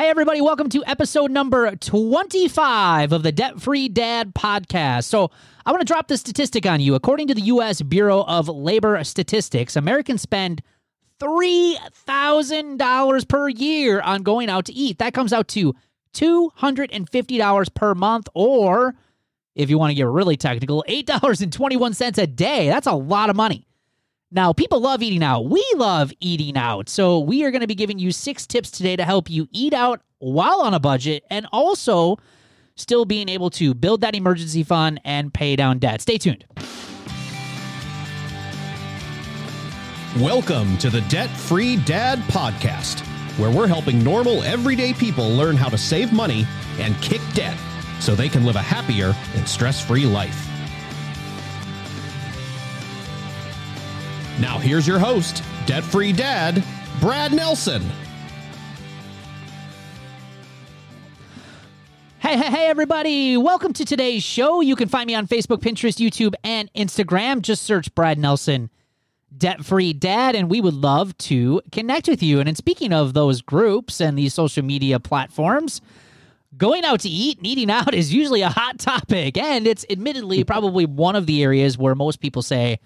Hey, everybody, welcome to episode number 25 of the Debt Free Dad podcast. So, I want to drop the statistic on you. According to the U.S. Bureau of Labor Statistics, Americans spend $3,000 per year on going out to eat. That comes out to $250 per month, or if you want to get really technical, $8.21 a day. That's a lot of money. Now, people love eating out. We love eating out. So, we are going to be giving you six tips today to help you eat out while on a budget and also still being able to build that emergency fund and pay down debt. Stay tuned. Welcome to the Debt Free Dad Podcast, where we're helping normal, everyday people learn how to save money and kick debt so they can live a happier and stress free life. Now, here's your host, Debt Free Dad, Brad Nelson. Hey, hey, hey, everybody. Welcome to today's show. You can find me on Facebook, Pinterest, YouTube, and Instagram. Just search Brad Nelson, Debt Free Dad, and we would love to connect with you. And in speaking of those groups and these social media platforms, going out to eat and eating out is usually a hot topic. And it's admittedly probably one of the areas where most people say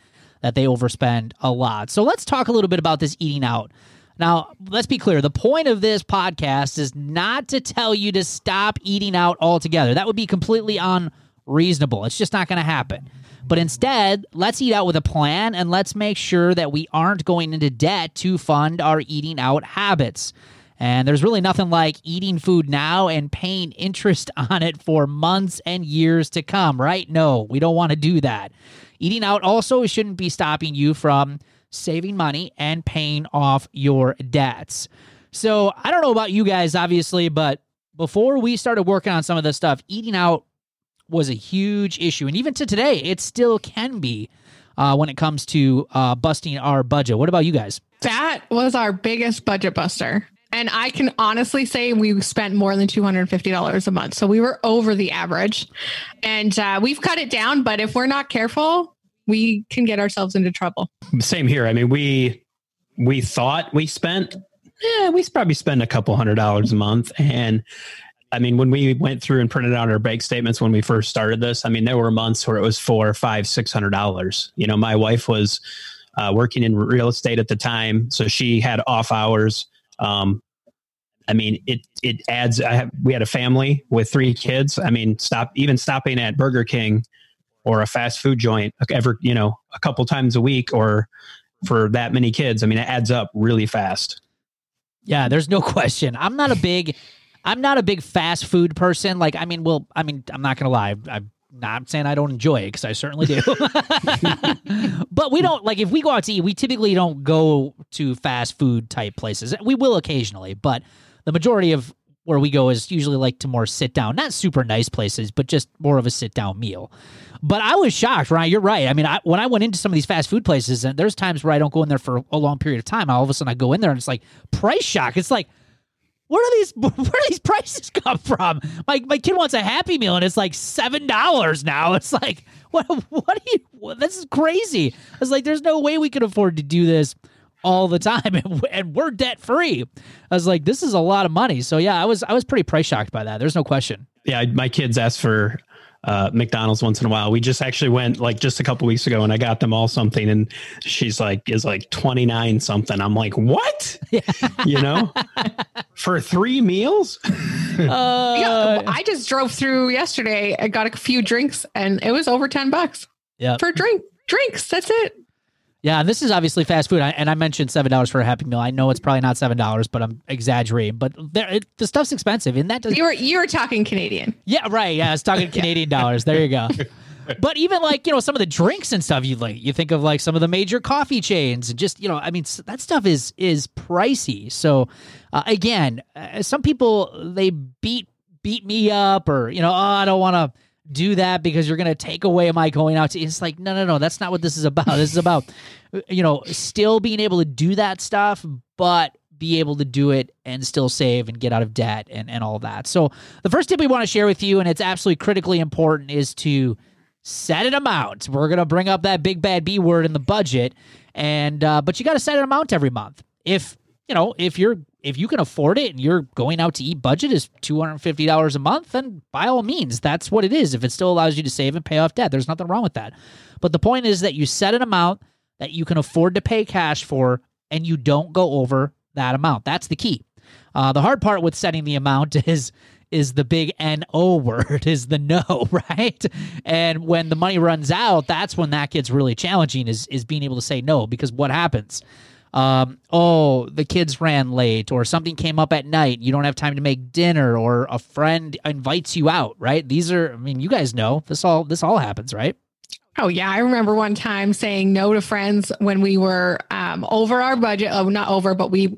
that they overspend a lot. So let's talk a little bit about this eating out. Now, let's be clear. The point of this podcast is not to tell you to stop eating out altogether. That would be completely unreasonable. It's just not going to happen. But instead, let's eat out with a plan and let's make sure that we aren't going into debt to fund our eating out habits. And there's really nothing like eating food now and paying interest on it for months and years to come, right? No, we don't want to do that. Eating out also shouldn't be stopping you from saving money and paying off your debts. So I don't know about you guys, obviously, but before we started working on some of this stuff, eating out was a huge issue. And even to today, it still can be uh, when it comes to uh, busting our budget. What about you guys? That was our biggest budget buster. And I can honestly say we spent more than $250 a month. So we were over the average. And uh, we've cut it down. But if we're not careful, we can get ourselves into trouble. Same here. I mean, we we thought we spent, yeah, we probably spend a couple hundred dollars a month. And I mean, when we went through and printed out our bank statements when we first started this, I mean, there were months where it was four, five, six hundred dollars. You know, my wife was uh, working in real estate at the time, so she had off hours. Um, I mean, it it adds. I have, we had a family with three kids. I mean, stop even stopping at Burger King or a fast food joint ever, you know, a couple times a week or for that many kids. I mean, it adds up really fast. Yeah, there's no question. I'm not a big I'm not a big fast food person. Like, I mean, well, I mean, I'm not gonna lie. I'm not saying I don't enjoy it because I certainly do. but we don't like if we go out to eat, we typically don't go to fast food type places. We will occasionally, but the majority of where we go is usually like to more sit down, not super nice places, but just more of a sit down meal. But I was shocked, Ryan. You're right. I mean, I, when I went into some of these fast food places, and there's times where I don't go in there for a long period of time. All of a sudden, I go in there and it's like price shock. It's like, where do these where do these prices come from? My my kid wants a Happy Meal and it's like seven dollars now. It's like what what are you? This is crazy. I was like, there's no way we could afford to do this all the time and, we're debt free. I was like, this is a lot of money. So yeah, I was I was pretty price shocked by that. There's no question. Yeah, my kids ask for uh, McDonald's once in a while. We just actually went like just a couple weeks ago and I got them all something and she's like is like 29 something. I'm like, "What?" you know? For 3 meals? Uh, yeah, I just drove through yesterday. I got a few drinks and it was over 10 bucks. Yeah. For drink drinks. That's it. Yeah, and this is obviously fast food, I, and I mentioned seven dollars for a Happy Meal. I know it's probably not seven dollars, but I'm exaggerating. But there, it, the stuff's expensive, and that does. You were you were talking Canadian. Yeah, right. Yeah, I was talking Canadian dollars. There you go. But even like you know some of the drinks and stuff, you like you think of like some of the major coffee chains, and just you know, I mean that stuff is is pricey. So uh, again, uh, some people they beat beat me up, or you know, oh, I don't want to do that because you're going to take away my going out it's like no no no that's not what this is about. This is about you know still being able to do that stuff but be able to do it and still save and get out of debt and, and all that. So the first tip we want to share with you and it's absolutely critically important is to set an amount. We're going to bring up that big bad b word in the budget and uh, but you got to set an amount every month. If you know if you're if you can afford it and you're going out to eat budget is $250 a month, then by all means, that's what it is. If it still allows you to save and pay off debt, there's nothing wrong with that. But the point is that you set an amount that you can afford to pay cash for and you don't go over that amount. That's the key. Uh, the hard part with setting the amount is is the big no word is the no right and when the money runs out that's when that gets really challenging is is being able to say no because what happens um, oh, the kids ran late, or something came up at night. You don't have time to make dinner, or a friend invites you out. Right? These are, I mean, you guys know this all. This all happens, right? Oh yeah, I remember one time saying no to friends when we were um, over our budget. Oh, not over, but we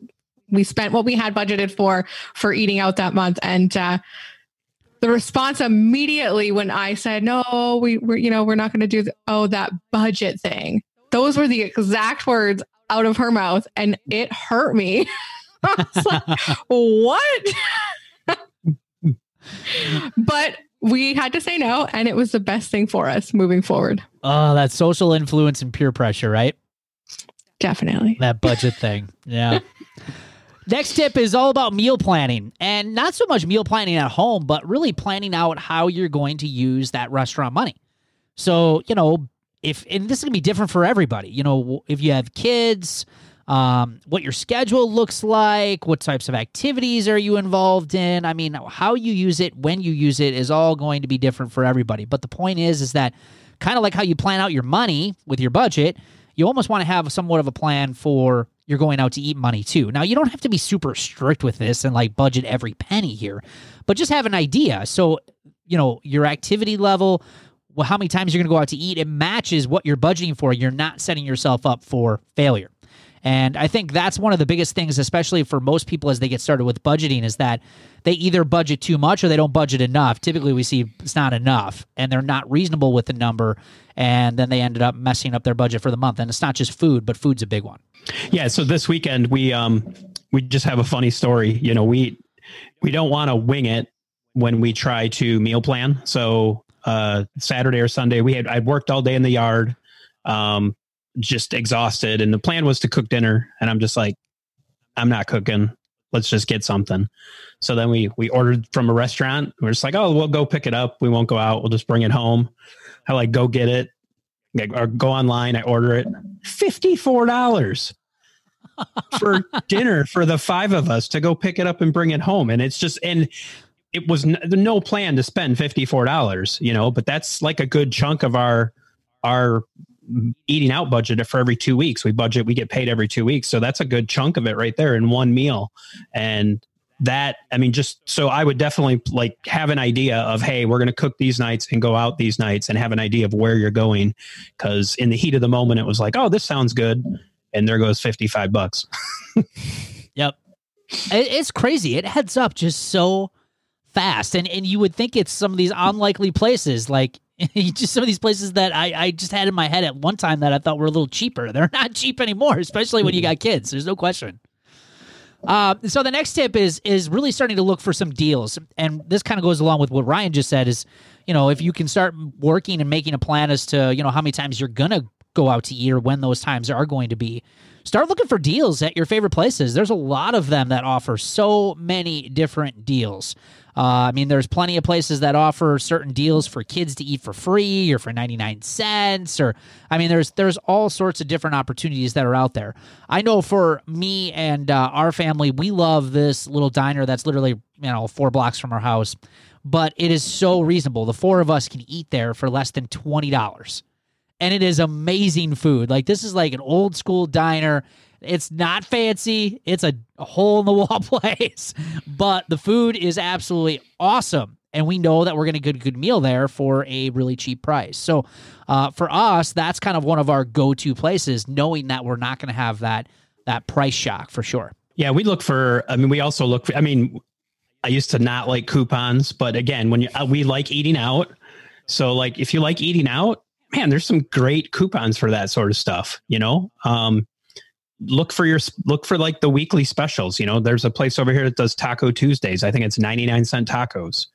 we spent what we had budgeted for for eating out that month, and uh, the response immediately when I said no, we were you know we're not going to do the, oh that budget thing. Those were the exact words out of her mouth and it hurt me. I was like, what? but we had to say no, and it was the best thing for us moving forward. Oh, that social influence and peer pressure, right? Definitely. That budget thing. Yeah. Next tip is all about meal planning and not so much meal planning at home, but really planning out how you're going to use that restaurant money. So, you know, if and this is gonna be different for everybody. You know, if you have kids, um, what your schedule looks like, what types of activities are you involved in. I mean, how you use it, when you use it, is all going to be different for everybody. But the point is, is that kind of like how you plan out your money with your budget, you almost want to have somewhat of a plan for you're going out to eat money too. Now, you don't have to be super strict with this and like budget every penny here, but just have an idea. So, you know, your activity level, well, how many times you're going to go out to eat, it matches what you're budgeting for. You're not setting yourself up for failure. And I think that's one of the biggest things, especially for most people as they get started with budgeting, is that they either budget too much or they don't budget enough. Typically, we see it's not enough and they're not reasonable with the number. And then they ended up messing up their budget for the month. And it's not just food, but food's a big one. Yeah. So this weekend, we, um, we just have a funny story. You know, we, we don't want to wing it when we try to meal plan. So uh, Saturday or Sunday. We had I'd worked all day in the yard, um, just exhausted, and the plan was to cook dinner. And I'm just like, I'm not cooking. Let's just get something. So then we we ordered from a restaurant. We're just like, oh, we'll go pick it up. We won't go out. We'll just bring it home. I like go get it, or go online. I order it. Fifty four dollars for dinner for the five of us to go pick it up and bring it home. And it's just and it was n- no plan to spend $54 you know but that's like a good chunk of our our eating out budget for every two weeks. We budget we get paid every two weeks. So that's a good chunk of it right there in one meal. And that i mean just so i would definitely like have an idea of hey we're going to cook these nights and go out these nights and have an idea of where you're going. Because in the heat of the moment it was like oh this sounds good. And there goes 55 bucks. Yep. It's crazy. It heads up just so fast and and you would think it's some of these unlikely places like just some of these places that I, I just had in my head at one time that I thought were a little cheaper. They're not cheap anymore, especially when you got kids. There's no question. Uh, so the next tip is is really starting to look for some deals, and this kind of goes along with what Ryan just said. Is you know if you can start working and making a plan as to you know how many times you're gonna go out to eat or when those times are going to be, start looking for deals at your favorite places. There's a lot of them that offer so many different deals. Uh, I mean, there's plenty of places that offer certain deals for kids to eat for free or for 99 cents or I mean, there's there's all sorts of different opportunities that are out there. I know for me and uh, our family, we love this little diner that's literally, you know, 4 blocks from our house, but it is so reasonable. The four of us can eat there for less than $20 and it is amazing food. Like this is like an old school diner. It's not fancy. It's a, a hole in the wall place, but the food is absolutely awesome. And we know that we're going to get a good meal there for a really cheap price. So, uh, for us, that's kind of one of our go-to places, knowing that we're not going to have that that price shock for sure. Yeah, we look for. I mean, we also look. For, I mean, I used to not like coupons, but again, when you uh, we like eating out, so like if you like eating out, man, there's some great coupons for that sort of stuff. You know, um, look for your look for like the weekly specials. You know, there's a place over here that does Taco Tuesdays. I think it's 99 cent tacos.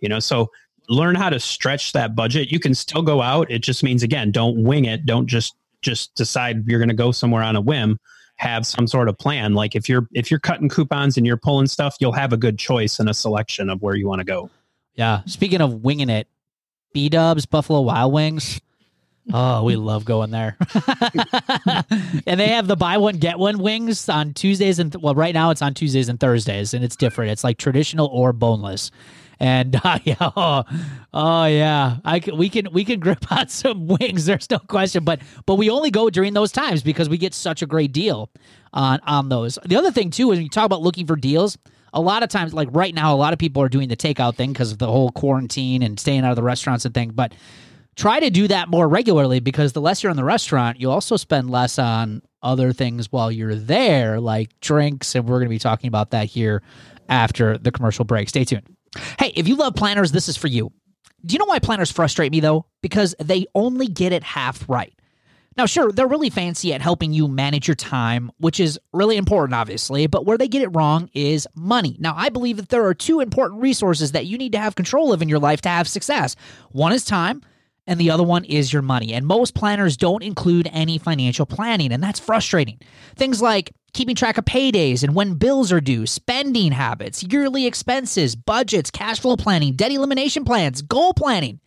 You know, so learn how to stretch that budget. You can still go out. It just means again, don't wing it. Don't just just decide you're going to go somewhere on a whim. have some sort of plan. Like if you're if you're cutting coupons and you're pulling stuff, you'll have a good choice and a selection of where you want to go. Yeah. Speaking of winging it, B Dubs, Buffalo Wild Wings. Oh, we love going there. and they have the buy one get one wings on Tuesdays and well, right now it's on Tuesdays and Thursdays, and it's different. It's like traditional or boneless. And uh, yeah, oh, oh yeah, I can, we can we can grip on some wings. There's no question, but but we only go during those times because we get such a great deal on on those. The other thing too is when you talk about looking for deals. A lot of times, like right now, a lot of people are doing the takeout thing because of the whole quarantine and staying out of the restaurants and thing. But try to do that more regularly because the less you're in the restaurant, you also spend less on other things while you're there, like drinks. And we're going to be talking about that here after the commercial break. Stay tuned. Hey, if you love planners, this is for you. Do you know why planners frustrate me though? Because they only get it half right. Now, sure, they're really fancy at helping you manage your time, which is really important, obviously, but where they get it wrong is money. Now, I believe that there are two important resources that you need to have control of in your life to have success one is time, and the other one is your money. And most planners don't include any financial planning, and that's frustrating. Things like keeping track of paydays and when bills are due, spending habits, yearly expenses, budgets, cash flow planning, debt elimination plans, goal planning.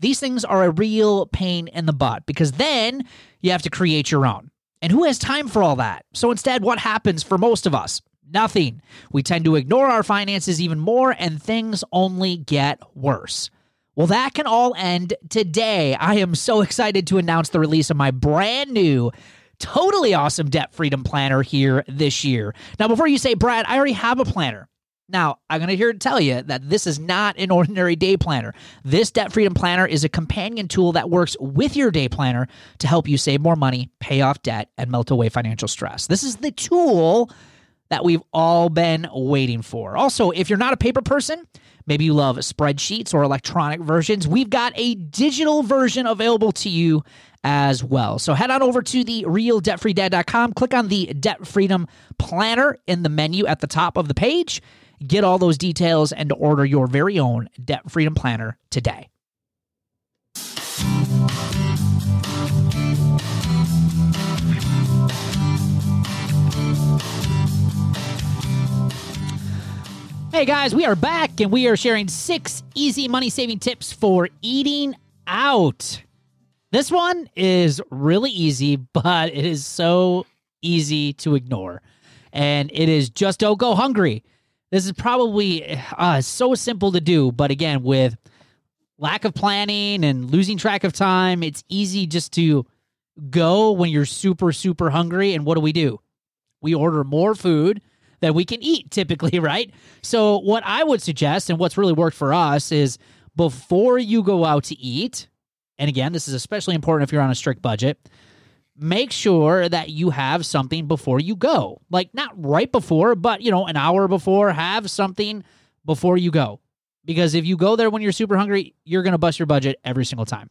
These things are a real pain in the butt because then you have to create your own. And who has time for all that? So instead, what happens for most of us? Nothing. We tend to ignore our finances even more, and things only get worse. Well, that can all end today. I am so excited to announce the release of my brand new, totally awesome debt freedom planner here this year. Now, before you say, Brad, I already have a planner. Now, I'm going to here to tell you that this is not an ordinary day planner. This debt freedom planner is a companion tool that works with your day planner to help you save more money, pay off debt, and melt away financial stress. This is the tool that we've all been waiting for. Also, if you're not a paper person, maybe you love spreadsheets or electronic versions, we've got a digital version available to you as well. So head on over to the realdebtfreedad.com, click on the debt freedom planner in the menu at the top of the page, get all those details and order your very own debt freedom planner today. Hey guys, we are back and we are sharing six easy money saving tips for eating out. This one is really easy, but it is so easy to ignore. And it is just don't go hungry. This is probably uh, so simple to do, but again, with lack of planning and losing track of time, it's easy just to go when you're super, super hungry. And what do we do? We order more food that we can eat typically, right? So, what I would suggest and what's really worked for us is before you go out to eat, and again, this is especially important if you're on a strict budget, make sure that you have something before you go. Like, not right before, but, you know, an hour before, have something before you go. Because if you go there when you're super hungry, you're going to bust your budget every single time.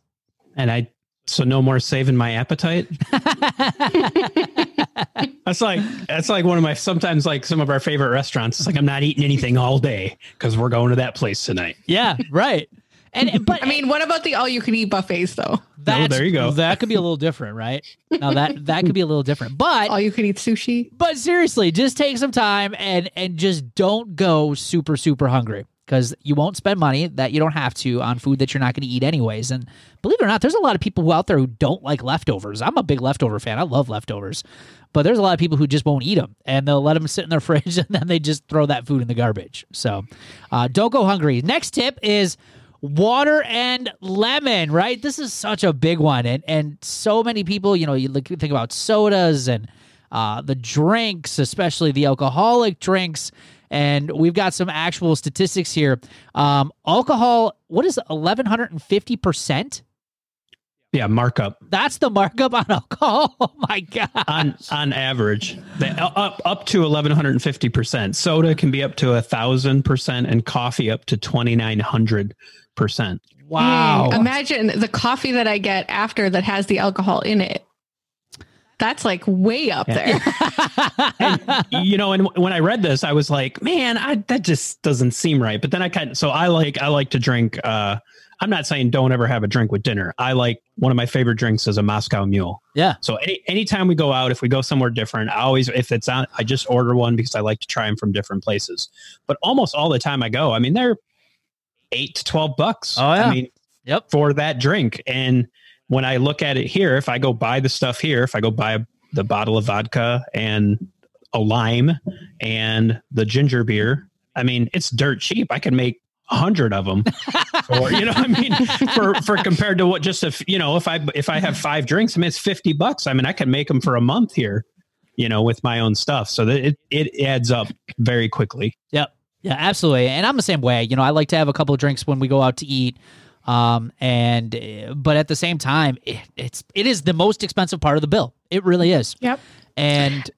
And I so no more saving my appetite. that's like that's like one of my sometimes like some of our favorite restaurants. It's like I'm not eating anything all day because we're going to that place tonight. Yeah, right. And but I mean, what about the all you can eat buffets though? That's, there you go. That could be a little different, right? Now that that could be a little different. But All you can eat sushi. but seriously, just take some time and and just don't go super super hungry because you won't spend money that you don't have to on food that you're not going to eat anyways. And believe it or not, there's a lot of people out there who don't like leftovers. I'm a big leftover fan. I love leftovers, but there's a lot of people who just won't eat them and they'll let them sit in their fridge and then they just throw that food in the garbage. So uh, don't go hungry. Next tip is water and lemon. Right, this is such a big one, and and so many people, you know, you look, think about sodas and. Uh, the drinks, especially the alcoholic drinks, and we've got some actual statistics here. Um, alcohol, what is eleven hundred and fifty percent? Yeah, markup That's the markup on alcohol. Oh my god! on on average. They, up up to 1150 percent. Soda can be up to a thousand percent, and coffee up to 2900 percent. Wow. Mm, imagine the coffee that I get after that has the alcohol in it. That's like way up Yeah. there. and, you know, and when I read this, I was like, man, I, that just doesn't seem right. But then I kind of, so I like, I like to drink. Uh, I'm not saying don't ever have a drink with dinner. I like one of my favorite drinks is a Moscow Mule. Yeah. So any anytime we go out, if we go somewhere different, I always if it's on, I just order one because I like to try them from different places. But almost all the time I go, I mean, they're eight to twelve bucks. Oh, yeah. I mean, Yep. for that drink. And when I look at it here, if I go buy the stuff here, if I go buy the bottle of vodka and a lime and the ginger beer, I mean, it's dirt cheap. I can make a hundred of them, or you know, I mean, for for compared to what just if you know, if I if I have five drinks, I mean, it's fifty bucks. I mean, I can make them for a month here, you know, with my own stuff. So that it it adds up very quickly. Yep. Yeah, absolutely. And I'm the same way. You know, I like to have a couple of drinks when we go out to eat. Um, and uh, but at the same time, it, it's it is the most expensive part of the bill. It really is. Yep. And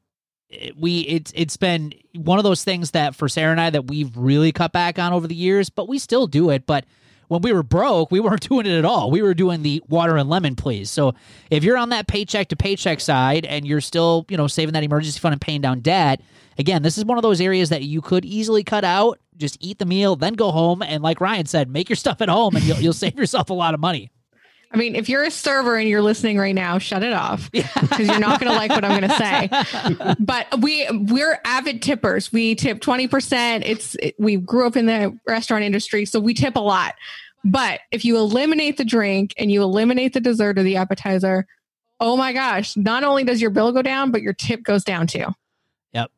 it, we it's it's been one of those things that for Sarah and I that we've really cut back on over the years, but we still do it. But when we were broke, we weren't doing it at all. We were doing the water and lemon, please. So if you're on that paycheck to paycheck side and you're still, you know, saving that emergency fund and paying down debt, again, this is one of those areas that you could easily cut out. Just eat the meal, then go home, and like Ryan said, make your stuff at home, and you'll, you'll save yourself a lot of money. I mean, if you're a server and you're listening right now, shut it off because you're not going to like what I'm going to say. But we we're avid tippers. We tip 20%. It's it, we grew up in the restaurant industry, so we tip a lot. But if you eliminate the drink and you eliminate the dessert or the appetizer, oh my gosh, not only does your bill go down, but your tip goes down too. Yep.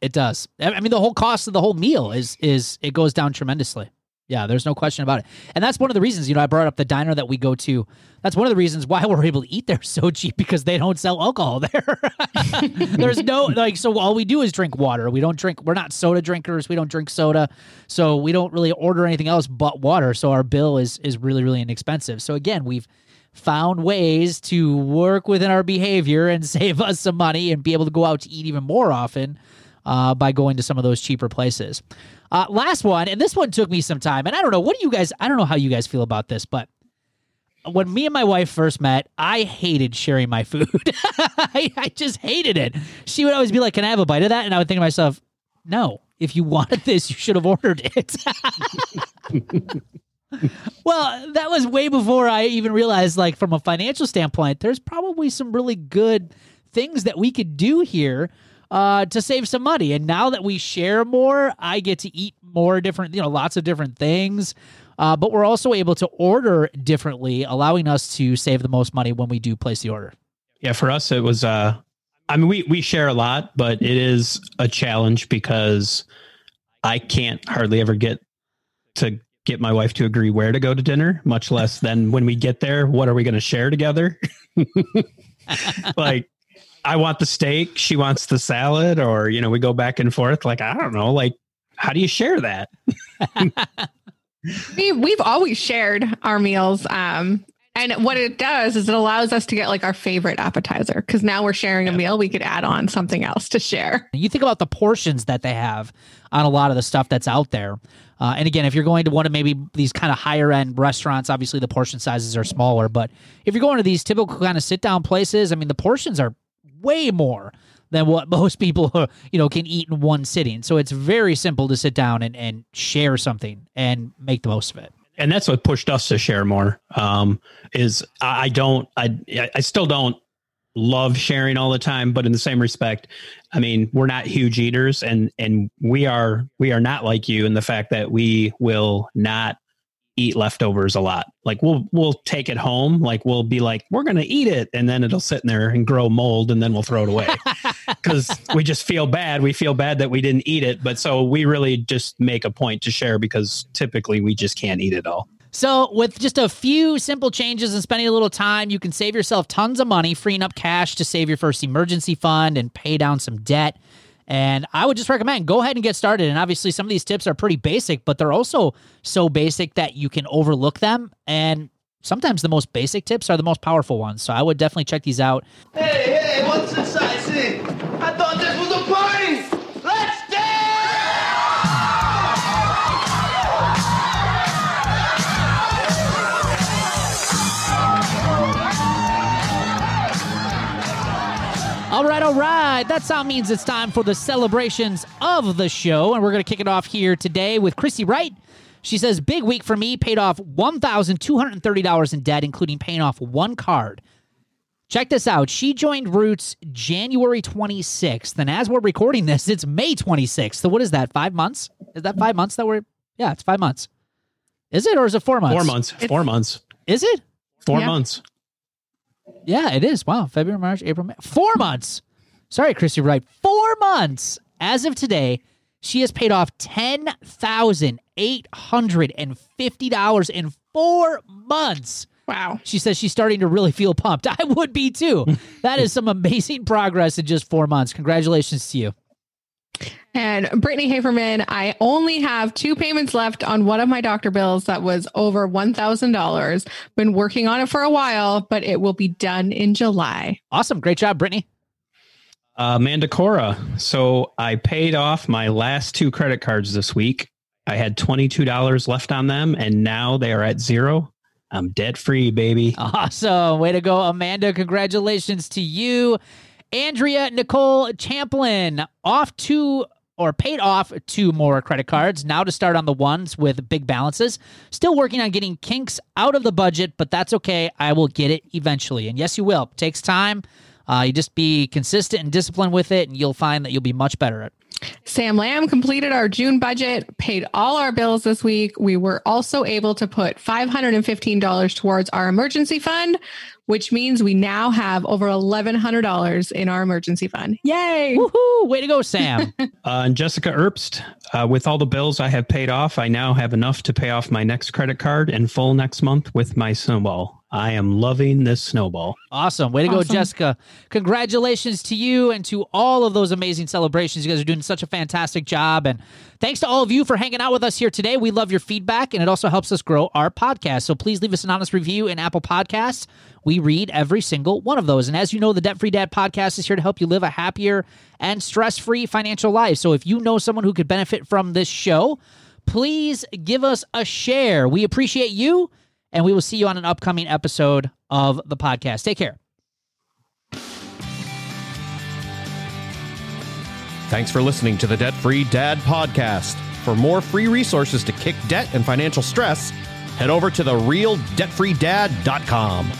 It does. I I mean, the whole cost of the whole meal is is it goes down tremendously. Yeah, there's no question about it. And that's one of the reasons, you know, I brought up the diner that we go to. That's one of the reasons why we're able to eat there so cheap because they don't sell alcohol there. there's no like so all we do is drink water. We don't drink we're not soda drinkers. We don't drink soda. So we don't really order anything else but water. So our bill is is really really inexpensive. So again, we've found ways to work within our behavior and save us some money and be able to go out to eat even more often uh, by going to some of those cheaper places. Uh, last one, and this one took me some time, and I don't know what do you guys. I don't know how you guys feel about this, but when me and my wife first met, I hated sharing my food. I, I just hated it. She would always be like, "Can I have a bite of that?" And I would think to myself, "No, if you wanted this, you should have ordered it." well, that was way before I even realized, like, from a financial standpoint, there's probably some really good things that we could do here uh, to save some money. And now that we share more, I get to eat more different, you know, lots of different things. Uh, but we're also able to order differently, allowing us to save the most money when we do place the order. Yeah, for us it was uh I mean we we share a lot, but it is a challenge because I can't hardly ever get to get my wife to agree where to go to dinner, much less than when we get there, what are we going to share together? like I want the steak, she wants the salad or you know, we go back and forth like I don't know, like how do you share that? We we've always shared our meals. Um, and what it does is it allows us to get like our favorite appetizer because now we're sharing a meal. We could add on something else to share. You think about the portions that they have on a lot of the stuff that's out there. Uh, and again, if you're going to one of maybe these kind of higher end restaurants, obviously the portion sizes are smaller. But if you're going to these typical kind of sit down places, I mean, the portions are way more than what most people you know can eat in one sitting. So it's very simple to sit down and, and share something and make the most of it. and that's what pushed us to share more um is i I don't i i still don't love sharing all the time but in the same respect i mean we're not huge eaters and and we are we are not like you in the fact that we will not eat leftovers a lot. Like we'll we'll take it home. Like we'll be like we're gonna eat it. And then it'll sit in there and grow mold and then we'll throw it away. Because we just feel bad. We feel bad that we didn't eat it. But so we really just make a point to share because typically we just can't eat it all. So, with just a few simple changes and spending a little time, you can save yourself tons of money, freeing up cash to save your first emergency fund and pay down some debt. And I would just recommend go ahead and get started. And obviously, some of these tips are pretty basic, but they're also so basic that you can overlook them. And sometimes the most basic tips are the most powerful ones. So, I would definitely check these out. Hey, hey, what's this I see? I thought this was a party! Right, all right. That sound means it's time for the celebrations of the show. And we're going to kick it off here today with Chrissy Wright. She says, Big week for me, paid off $1,230 in debt, including paying off one card. Check this out. She joined Roots January 26th. And as we're recording this, it's May 26th. So what is that? Five months? Is that five months that we're. Yeah, it's five months. Is it or is it four months? Four months. Four months. Is it? Four Yeah. months. Yeah, it is. Wow. February, March, April, May. Four months. Sorry, Christy Wright. Four months. As of today, she has paid off $10,850 in four months. Wow. She says she's starting to really feel pumped. I would be too. that is some amazing progress in just four months. Congratulations to you. And Brittany Haferman, I only have two payments left on one of my doctor bills that was over $1,000. Been working on it for a while, but it will be done in July. Awesome. Great job, Brittany. Uh, Amanda Cora. So I paid off my last two credit cards this week. I had $22 left on them, and now they are at zero. I'm debt free, baby. Awesome. Way to go, Amanda. Congratulations to you. Andrea Nicole Champlin off two or paid off two more credit cards. Now to start on the ones with big balances. Still working on getting kinks out of the budget, but that's okay. I will get it eventually. And yes, you will. It takes time. Uh, you just be consistent and disciplined with it, and you'll find that you'll be much better at Sam Lamb completed our June budget, paid all our bills this week. We were also able to put $515 towards our emergency fund, which means we now have over $1,100 in our emergency fund. Yay! Woohoo! Way to go, Sam. Uh, and Jessica Erbst, uh, with all the bills I have paid off, I now have enough to pay off my next credit card in full next month with my snowball. I am loving this snowball. Awesome. Way to go, Jessica. Congratulations to you and to all of those amazing celebrations. You guys are doing such a fantastic job. And thanks to all of you for hanging out with us here today. We love your feedback and it also helps us grow our podcast. So please leave us an honest review in Apple Podcasts. We read every single one of those. And as you know, the Debt Free Dad podcast is here to help you live a happier and stress free financial life. So if you know someone who could benefit from this show, please give us a share. We appreciate you, and we will see you on an upcoming episode of the podcast. Take care. Thanks for listening to the Debt Free Dad podcast. For more free resources to kick debt and financial stress, head over to therealdebtfreedad.com.